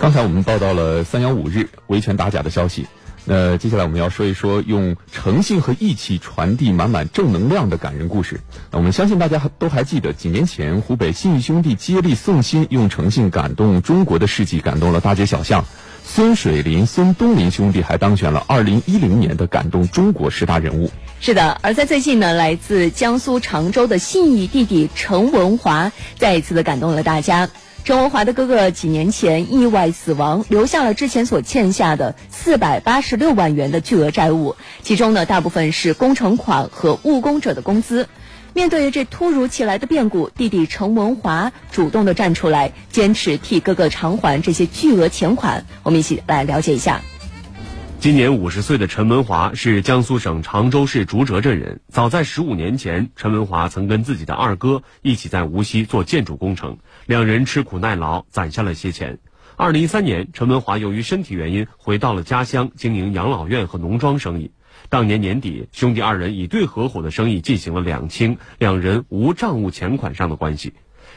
刚才我们报道了三幺五日维权打假的消息，那接下来我们要说一说用诚信和义气传递满满正能量的感人故事。那我们相信大家都还记得，几年前湖北信义兄弟接力送心，用诚信感动中国的事迹感动了大街小巷。孙水林、孙东林兄弟还当选了二零一零年的感动中国十大人物。是的，而在最近呢，来自江苏常州的信义弟弟陈文华再一次的感动了大家。陈文华的哥哥几年前意外死亡，留下了之前所欠下的四百八十六万元的巨额债务，其中呢大部分是工程款和务工者的工资。面对这突如其来的变故，弟弟陈文华主动的站出来，坚持替哥哥偿还这些巨额钱款。我们一起来了解一下。今年五十岁的陈文华是江苏省常州市竹哲镇人。早在十五年前，陈文华曾跟自己的二哥一起在无锡做建筑工程，两人吃苦耐劳，攒下了些钱。二零一三年，陈文华由于身体原因回到了家乡，经营养老院和农庄生意。当年年底，兄弟二人以对合伙的生意进行了两清，两人无账务钱款上的关系。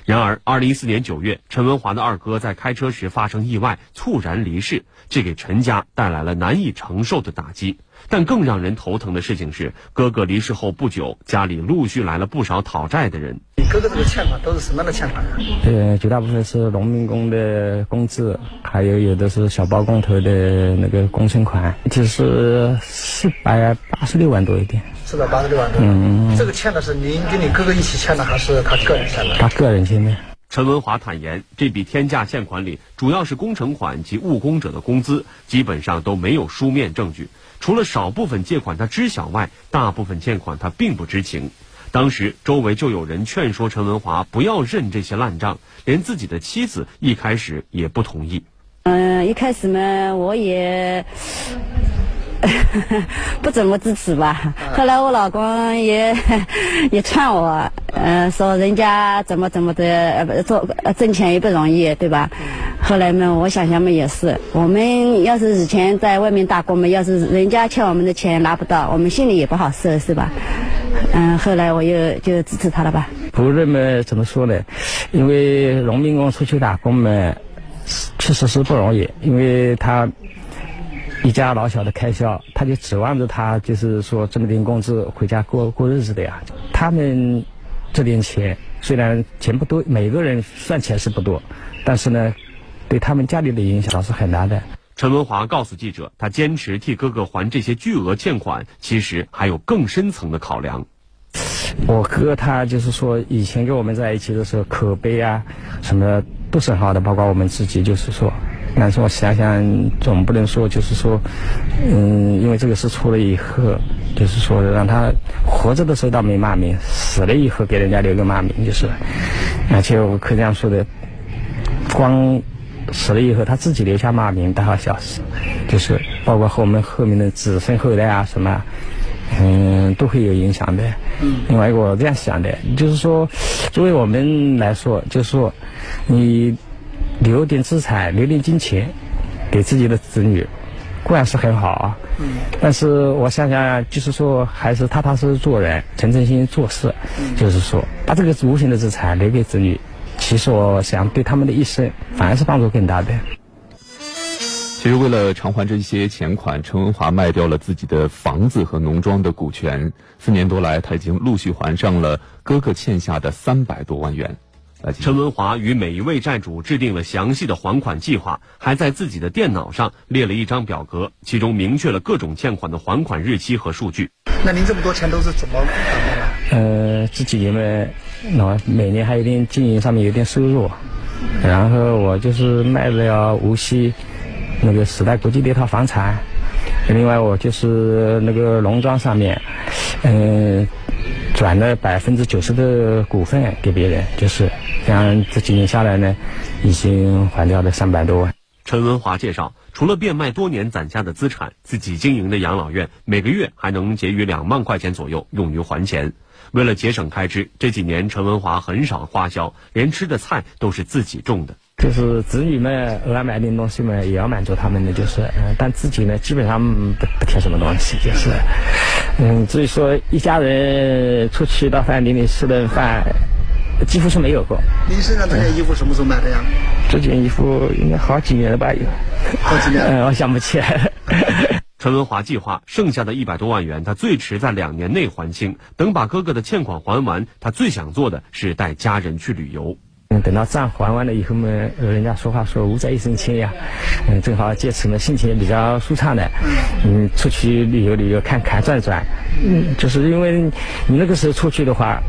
然而，二零一四年九月，陈文华的二哥在开车时发生意外，猝然离世，这给陈家带来了难以承受的打击。但更让人头疼的事情是，哥哥离世后不久，家里陆续来了不少讨债的人。你哥哥这个欠款都是什么样的欠款？呃，绝大部分是农民工的工资，还有有的是小包工头的那个工程款，就是四百八十六万多一点。四百八十六万多。嗯，这个欠的是您跟你哥哥一起欠的，还是他个人欠的？他个人欠的。陈文华坦言，这笔天价欠款里主要是工程款及务工者的工资，基本上都没有书面证据。除了少部分借款他知晓外，大部分欠款他并不知情。当时周围就有人劝说陈文华不要认这些烂账，连自己的妻子一开始也不同意。嗯，一开始嘛，我也。不怎么支持吧。后来我老公也 也劝我，嗯，说人家怎么怎么的，呃，做挣钱也不容易，对吧？后来嘛，我想想嘛，也是。我们要是以前在外面打工嘛，要是人家欠我们的钱拿不到，我们心里也不好受，是吧？嗯，后来我又就支持他了吧。不认嘛，怎么说呢？因为农民工出去打工嘛，确实是不容易，因为他。一家老小的开销，他就指望着他，就是说这么点工资回家过过日子的呀。他们这点钱虽然钱不多，每个人算起来是不多，但是呢，对他们家里的影响是很大的。陈文华告诉记者，他坚持替哥哥还这些巨额欠款，其实还有更深层的考量。我哥他就是说，以前跟我们在一起的时候，口碑啊什么都是很好的，包括我们自己，就是说。但是我想想，总不能说就是说，嗯，因为这个事出了以后，就是说让他活着的时候倒没骂名，死了以后给人家留个骂名就是，而且我可以这样说的，光死了以后他自己留下骂名倒好小事，就是包括和我们后面的子孙后代啊什么，嗯，都会有影响的。另外一个我这样想的，就是说，作为我们来说，就是说，你。留点资产，留点金钱，给自己的子女，固然是很好啊。嗯。但是我想想，就是说，还是踏踏实实做人，诚诚心心做事。嗯。就是说，把这个无形的资产留给子女，其实我想对他们的一生反而是帮助更大的。其实，为了偿还这些钱款，陈文华卖掉了自己的房子和农庄的股权。四年多来，他已经陆续还上了哥哥欠下的三百多万元。陈文华与每一位债主制定了详细的还款计划，还在自己的电脑上列了一张表格，其中明确了各种欠款的还款日期和数据。那您这么多钱都是怎么还的？呃，自己因为，那每年还有点经营上面有点收入，然后我就是卖了无锡那个时代国际的一套房产，另外我就是那个农庄上面，嗯。转了百分之九十的股份给别人，就是像这几年下来呢，已经还掉了三百多万。陈文华介绍，除了变卖多年攒下的资产，自己经营的养老院每个月还能结余两万块钱左右用于还钱。为了节省开支，这几年陈文华很少花销，连吃的菜都是自己种的。就是子女们偶尔买点东西嘛，也要满足他们的，就是，嗯，但自己呢，基本上不不添什么东西，就是。嗯，至于说一家人出去到饭店里吃顿饭，几乎是没有过。您身上这件衣服什么时候买的呀？这件衣服应该好几年了吧？有好几年，嗯，我想不起来了。陈文华计划剩下的一百多万元，他最迟在两年内还清。等把哥哥的欠款还完，他最想做的是带家人去旅游。嗯，等到账还完了以后嘛，人家说话说无债一身轻呀，嗯，正好借此呢心情也比较舒畅的，嗯，出去旅游旅游看看转转，嗯，就是因为你那个时候出去的话，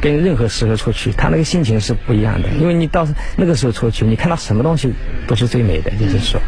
跟任何时候出去，他那个心情是不一样的，因为你到那个时候出去，你看到什么东西都是最美的，就是说。